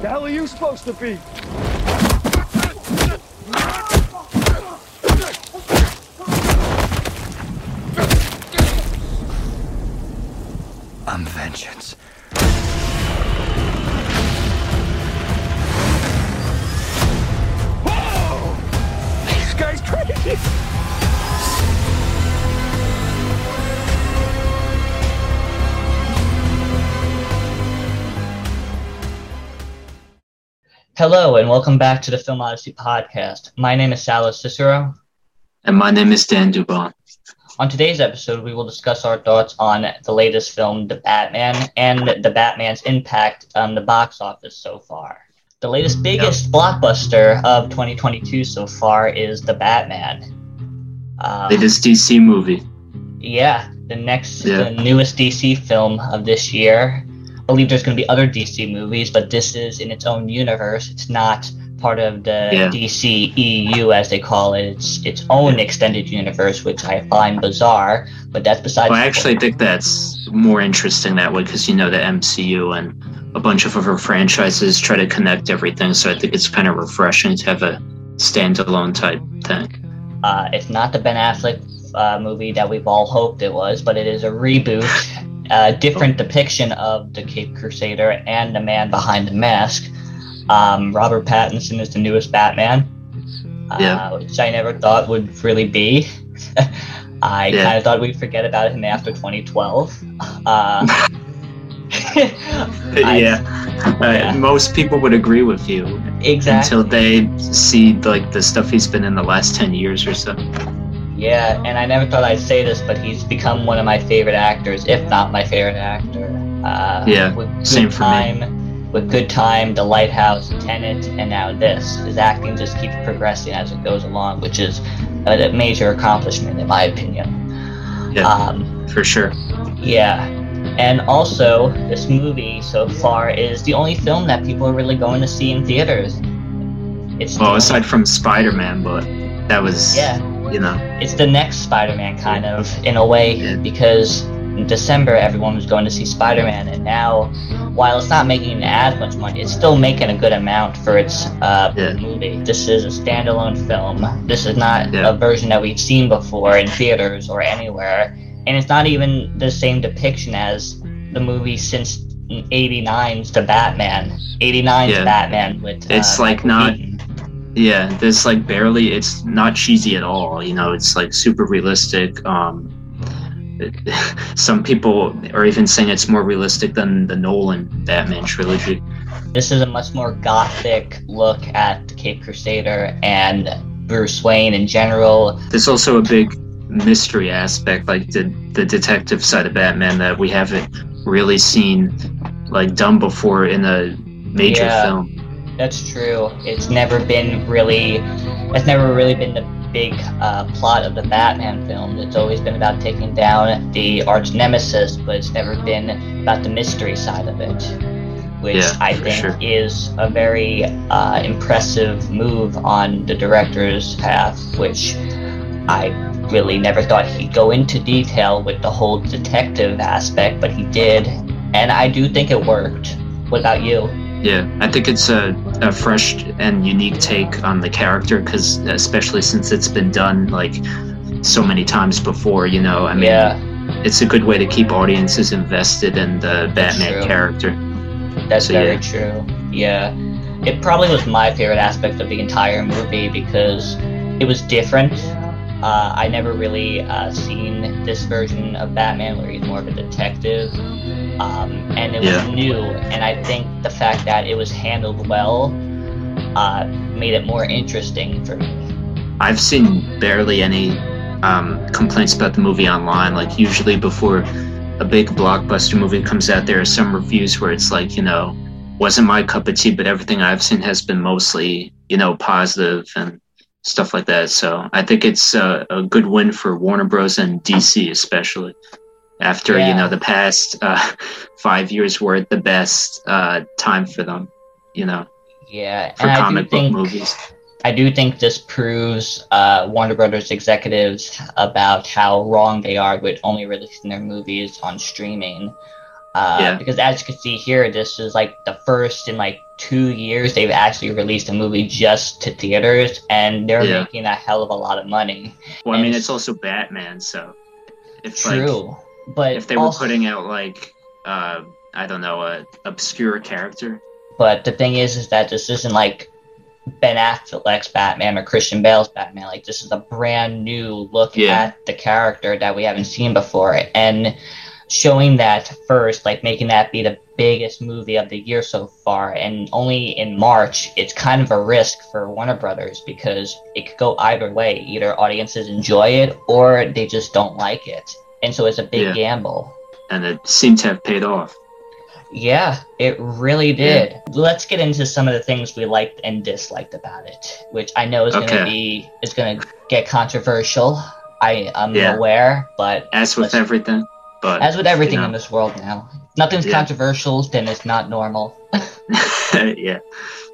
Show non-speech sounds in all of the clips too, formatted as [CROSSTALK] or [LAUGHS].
The hell are you supposed to be? Hello, and welcome back to the Film Odyssey podcast. My name is Salo Cicero. And my name is Dan Dubon. On today's episode, we will discuss our thoughts on the latest film, The Batman, and the Batman's impact on the box office so far. The latest biggest blockbuster of 2022 so far is The Batman. Um, Latest DC movie. Yeah, the next, Yeah. the newest DC film of this year. I believe there's going to be other DC movies, but this is in its own universe. It's not part of the Yeah. DC EU, as they call it. It's its own extended universe, which I find bizarre. But that's besides. Well, I actually think that's more interesting that way because you know the MCU and a bunch of other franchises try to connect everything. So I think it's kind of refreshing to have a standalone type thing. Uh, it's not the Ben Affleck uh, movie that we've all hoped it was, but it is a reboot, [LAUGHS] a different depiction of the Cape Crusader and the man behind the mask. Um, Robert Pattinson is the newest Batman, uh, which I never thought would really be. [LAUGHS] I Yeah. kind of thought we'd forget about him after 2012. Uh, [LAUGHS] I- yeah. Uh, yeah. most people would agree with you exactly. until they see like the stuff he's been in the last 10 years or so. Yeah, and I never thought I'd say this, but he's become one of my favorite actors, if not my favorite actor. Uh, Yeah, with good same for me. With Good Time, The Lighthouse, Tenet, and now this. His acting just keeps progressing as it goes along, which is a, a major accomplishment, in my opinion. Yeah, Um, for sure. yeah. And also, this movie so far is the only film that people are really going to see in theaters. It's Well, aside from Spider Man, but that was, yeah, you know, it's the next Spider-Man kind of in a way Yeah. because in December everyone was going to see Spider-Man and now while it's not making as much money it's still making a good amount for its uh, Yeah. movie. This is a standalone film. This is not Yeah. a version that we've seen before in theaters or anywhere and it's not even the same depiction as the movie since 89's The Batman. 89's Yeah. Batman with uh, It's like Michael not- Keaton. Yeah, there's like barely. It's not cheesy at all. You know, it's like super realistic. Um, [LAUGHS] some people are even saying it's more realistic than the Nolan Batman trilogy. This is a much more gothic look at the Cape Crusader and Bruce Wayne in general. There's also a big mystery aspect, like the the detective side of Batman that we haven't really seen like done before in a major Yeah. film. That's true. It's never been really, that's never really been the big uh, plot of the Batman film. It's always been about taking down the arch nemesis, but it's never been about the mystery side of it, which Yeah, I think sure. is a very uh, impressive move on the director's path, which I really never thought he'd go into detail with the whole detective aspect, but he did, and I do think it worked. What about you? Yeah, I think it's a, a fresh and unique take on the character because, especially since it's been done like so many times before, you know, I mean, yeah, it's a good way to keep audiences invested in the Batman true. character. that's So, very yeah. true. Yeah, it probably was my favorite aspect of the entire movie because it was different. Uh, I never really uh, seen this version of Batman where he's more of a detective, um, and it Yeah. was new. And I think the fact that it was handled well uh, made it more interesting for me. I've seen barely any um, complaints about the movie online. Like, usually before a big blockbuster movie comes out, there are some reviews where it's like, you know, wasn't my cup of tea, but everything I've seen has been mostly, you know, positive and stuff like that. So I think it's uh, a good win for Warner Bros. and DC, especially after, Yeah. you know, the past uh, [LAUGHS] five years were the best uh, time for them, you know, Yeah, for and I do comic book think movies. I do think this proves uh, Warner Brothers executives about how wrong they are with only releasing their movies on streaming. Uh, Yeah. Because as you can see here, this is like the first in like two years they've actually released a movie just to theaters, and they're Yeah. making a hell of a lot of money. Well, I mean, And- it's also Batman, so if like True, but if they were putting out like uh I don't know a obscure character, But the thing is, is that this isn't like Ben Affleck's Batman or Christian Bale's Batman. Like this is a brand new look Yeah. at the character that we haven't seen before, and showing that first, like making that be the biggest movie of the year so far, and only in March, it's kind of a risk for Warner Brothers because it could go either way. Either audiences enjoy it or they just don't like it, and so it's a big Yeah. gamble. and it seemed to have paid off. Yeah, it really did. Let's get into some of the things we liked and disliked about it, which I know is going to be is going to get controversial. I am Yeah. aware, but As with everything, but as with everything you know. in this world now, nothing's Yeah. controversial, then it's not normal. [LAUGHS] yeah,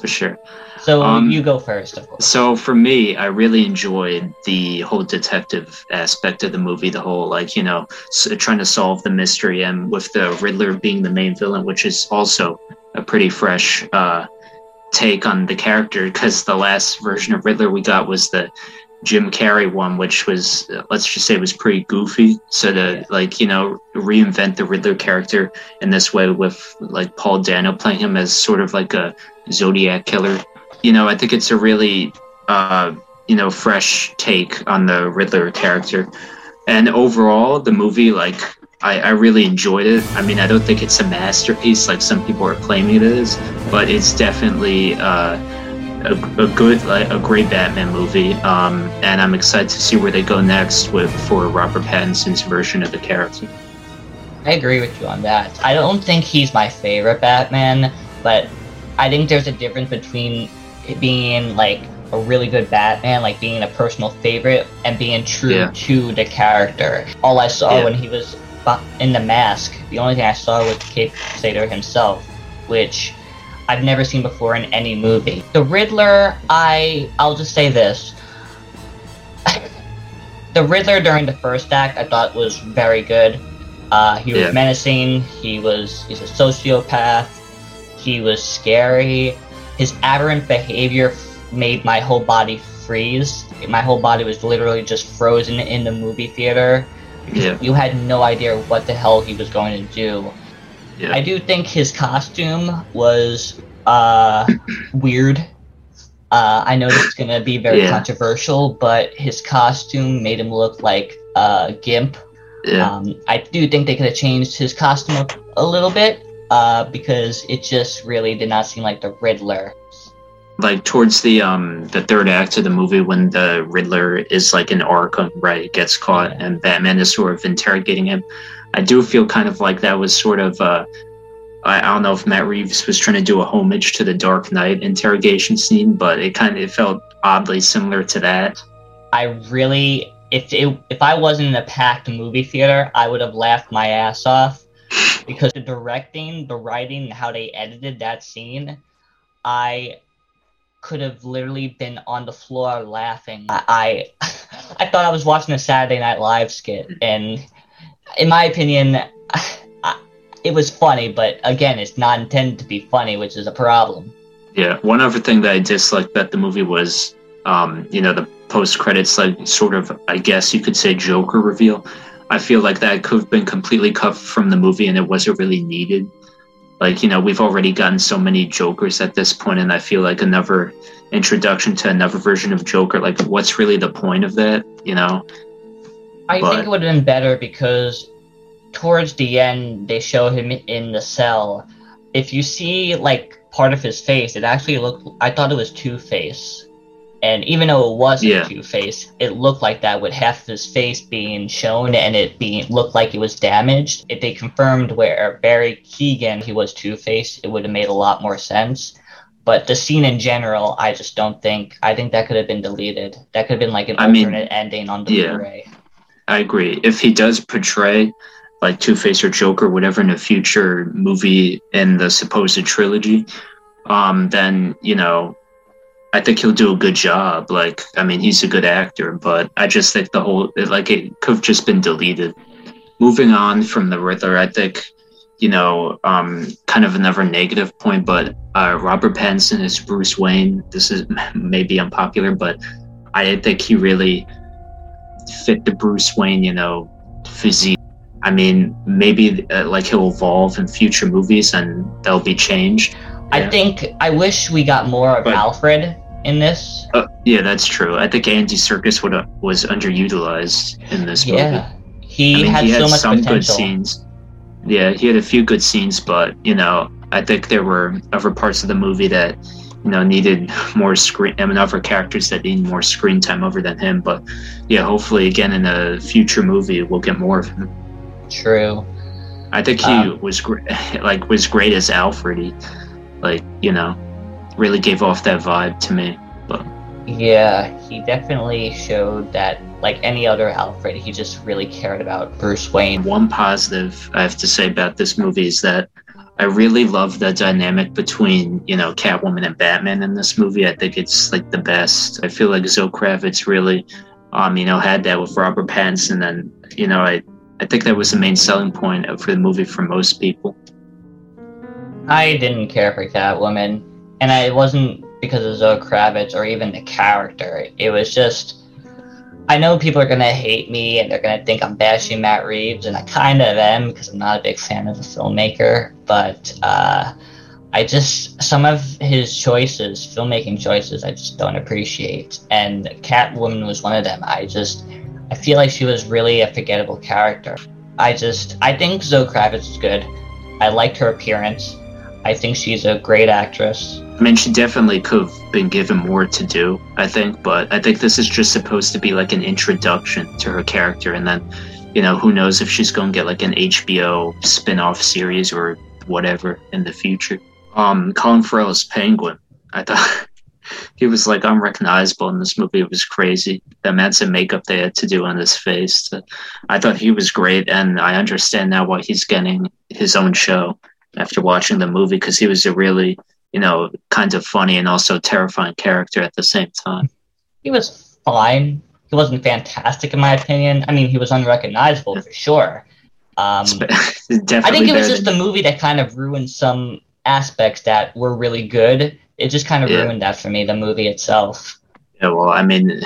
for sure. So Um, you go first, of course. So for me, I really enjoyed the whole detective aspect of the movie. The whole like you know s- trying to solve the mystery, and with the Riddler being the main villain, which is also a pretty fresh uh, take on the character. Because the last version of Riddler we got was the Jim Carrey one, which was let's just say was pretty goofy. So to Yeah. like you know reinvent the Riddler character in this way with like Paul Dano playing him as sort of like a Zodiac killer you know, I think it's a really, uh, you know, fresh take on the Riddler character. And overall, the movie, like, I, I really enjoyed it. I mean, I don't think it's a masterpiece like some people are claiming it is, but it's definitely uh, a, a good, like, a great Batman movie. Um, and I'm excited to see where they go next with for Robert Pattinson's version of the character. I agree with you on that. I don't think he's my favorite Batman, but I think there's a difference between being like a really good Batman, like being a personal favorite, and being true Yeah. to the character. All I saw Yeah. when he was in the mask, the only thing I saw was Cape Crusader himself, which I've never seen before in any movie. The Riddler, I I'll just say this. [LAUGHS] the Riddler during the first act I thought was very good. Uh, he was Yeah. menacing. He was he's a sociopath. He was scary. His aberrant behavior f- made my whole body freeze. My whole body was literally just frozen in the movie theater. Yeah, You had no idea what the hell he was going to do. Yeah, I do think his costume was uh, [COUGHS] weird. Uh, I know this is gonna be very Yeah. controversial, but his costume made him look like uh, Gimp. yeah. Um, I do think they could have changed his costume a little bit uh, because it just really did not seem like the Riddler. like towards the um the third act of the movie when the Riddler is like in Arkham, right, gets caught Yeah. and Batman is sort of interrogating him. I do feel kind of like that was sort of uh I, I don't know if Matt Reeves was trying to do a homage to the Dark Knight interrogation scene, but it kind of it felt oddly similar to that. I really, if it, if I wasn't in a packed movie theater, I would have laughed my ass off because the directing, the writing, how they edited that scene, I could have literally been on the floor laughing. I I, [LAUGHS] I thought I was watching a Saturday Night Live skit, and in my opinion, [SIGHS] it was funny. But again, it's not intended to be funny, which is a problem. Yeah, one other thing that I disliked about the movie was, um, you know, the post credits, like sort of, I guess you could say, Joker reveal. I feel like that could have been completely cut from the movie, and it wasn't really needed. Like, you know, we've already gotten so many Jokers at this point, and I feel like another introduction to another version of Joker, like, what's really the point of that? You know? I But- think it would have been better because towards the end they show him in the cell. If you see like part of his face, it actually looked. I thought it was Two Face, and even though it wasn't Yeah. Two Face, it looked like that with half of his face being shown and it being looked like it was damaged. If they confirmed where Barry Keoghan he was Two Face, it would have made a lot more sense. But the scene in general, I just don't think. I think that could have been deleted. That could have been like an I mean, alternate ending on the yeah. Blu-ray. I agree. If he does portray like Two Face or Joker, whatever, in a future movie in the supposed trilogy, um, then you know, I think he'll do a good job. Like, I mean, he's a good actor, but I just think the whole like it could have just been deleted. Moving on from the Riddler, I think, you know, um, kind of another negative point, but uh, Robert Pattinson is Bruce Wayne. This is [LAUGHS] maybe unpopular, but I think he really fit the Bruce Wayne, you know, physique. I mean, maybe uh, like he'll evolve in future movies and they'll be changed. I Yeah. think I wish we got more of But- Alfred in this. Uh, yeah, that's true. I think Andy Serkis would uh, was underutilized in this movie. Yeah, he I mean, had he had so much some good scenes. Yeah, he had a few good scenes, but you know, I think there were other parts of the movie that you know needed more screen. I mean, other characters that need more screen time over than him. But yeah, hopefully, again in a future movie, we'll get more of him. True. I think he Um, was great, [LAUGHS] like was great as Alfred. He, like you know, really gave off that vibe to me. Yeah, he definitely showed that, like any other Alfred, he just really cared about Bruce Wayne. One positive I have to say about this movie is that I really love the dynamic between, you know, Catwoman and Batman in this movie. I think it's like the best. I feel like Zoe Kravitz really, um, you know, had that with Robert Pattinson, and you know, I, I think that was the main selling point for the movie for most people. I didn't care for Catwoman, and I it wasn't because of Zoe Kravitz or even the character. It was just, I know people are gonna hate me and they're gonna think I'm bashing Matt Reeves, and I kind of am because I'm not a big fan of the filmmaker. But uh, I just some of his choices, filmmaking choices, I just don't appreciate, and Catwoman was one of them. I just, I feel like she was really a forgettable character. I just, I think Zoe Kravitz is good. I liked her appearance. I think she's a great actress. I mean, she definitely could have been given more to do, I think, but I think this is just supposed to be like an introduction to her character, and then, you know, who knows if she's going to get like an HBO spin off series or whatever in the future. Um, Colin Farrell's Penguin, I thought [LAUGHS] he was like unrecognizable in this movie. It was crazy. The amounts of makeup they had to do on his face. I thought he was great, and I understand now why he's getting his own show after watching the movie because he was a really you know, kind of funny and also terrifying character at the same time. He was fine. He wasn't fantastic in my opinion. I mean, he was unrecognizable for sure. Um, [LAUGHS] I think it was just than- a movie that kind of ruined some aspects that were really good. It just kind of Yeah. ruined that for me, the movie itself. yeah, well, I mean,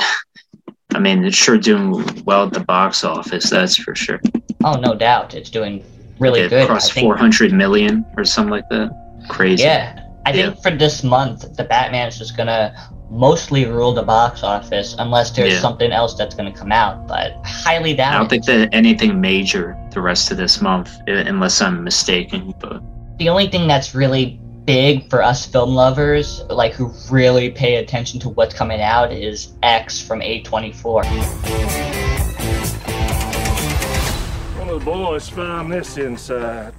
I mean, it's sure doing well at the box office. That's for sure. Oh, no doubt. It's doing really it good. Crossed think, four hundred million or something like that. Crazy. yeah. I Yeah. think for this month, the Batman is just going to mostly rule the box office unless there's Yeah. something else that's going to come out, but highly doubt I don't think that anything major the rest of this month, uh, unless I'm mistaken. But the only thing that's really big for us film lovers, like who really pay attention to what's coming out, is X from A24. One the boys found this inside.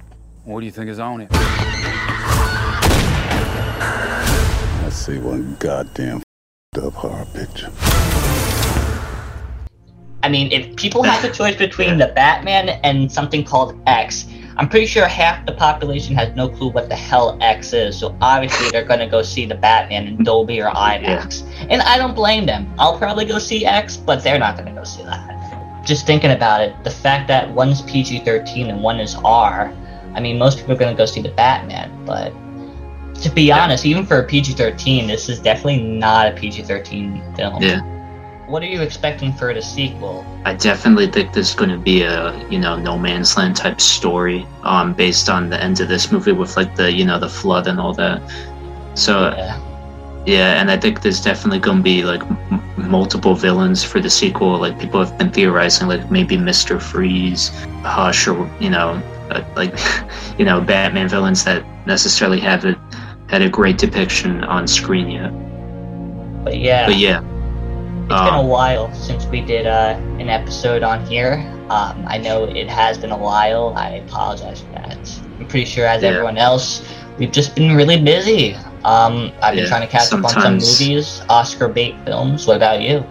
What do you think is on it? I see one goddamn f***ed up horror picture. I mean, if people have a choice between the Batman and something called X, I'm pretty sure half the population has no clue what the hell X is. So obviously they're gonna go see the Batman in Dolby or [LAUGHS] IMAX, and I don't blame them. I'll probably go see X, but they're not gonna go see that. Just thinking about it, the fact that one's PG-13 and one is R, I mean, most people are gonna go see the Batman, but to be honest, even for a PG-13, this is definitely not a PG-13 film. Yeah. What are you expecting for the sequel? I definitely think there's going to be a you know no man's land type story, um, based on the end of this movie with like the you know the flood and all that. So Yeah. Yeah, and I think there's definitely going to be like multiple villains for the sequel. Like people have been theorizing, like maybe Mister Freeze, Hush, or you know, uh, like [LAUGHS] you know, Batman villains that necessarily haven't had a great depiction on screen yet. But yeah, But yeah, it's been a um, while since we did uh, an episode on here. Um, I know it has been a while. I apologize for that. I'm pretty sure, as Yeah. everyone else, we've just been really busy. Um, I've been Yeah, trying to catch up on some movies, Oscar bait films. What about you?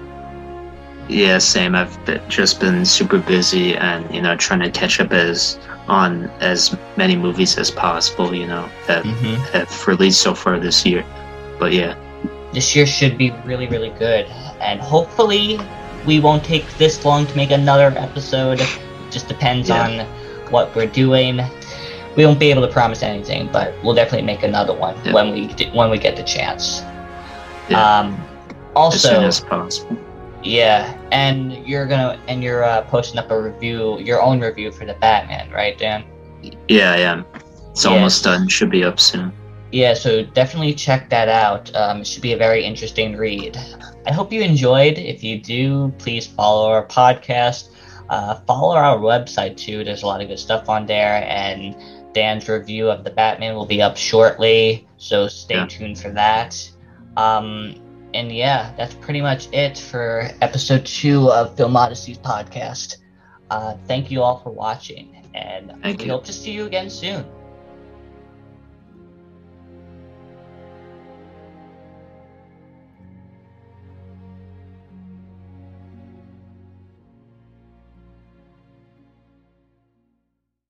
yeah, same. I've been, just been super busy, and you know, trying to catch up as on as many movies as possible. You know, that Mm-hmm. have released so far this year. But yeah, This year should be really, really good, and hopefully, we won't take this long to make another episode. It just depends Yeah. on what we're doing. We won't be able to promise anything, but we'll definitely make another one Yeah. when we when we get the chance. Yeah. Um, as soon also, as possible. yeah, and you're gonna and you're uh, posting up a review, your own review for the Batman, right, Dan? Yeah, I am. It's Yeah. almost done. Should be up soon. Yeah, so definitely check that out. Um, it should be a very interesting read. I hope you enjoyed. If you do, please follow our podcast. Uh, follow our website too. There's a lot of good stuff on there, and Dan's review of the Batman will be up shortly. So stay Yeah. tuned for that. Um, and yeah, that's pretty much it for episode two of Film Odyssey's podcast. Uh, thank you all for watching, and Thank we you. hope to see you again soon.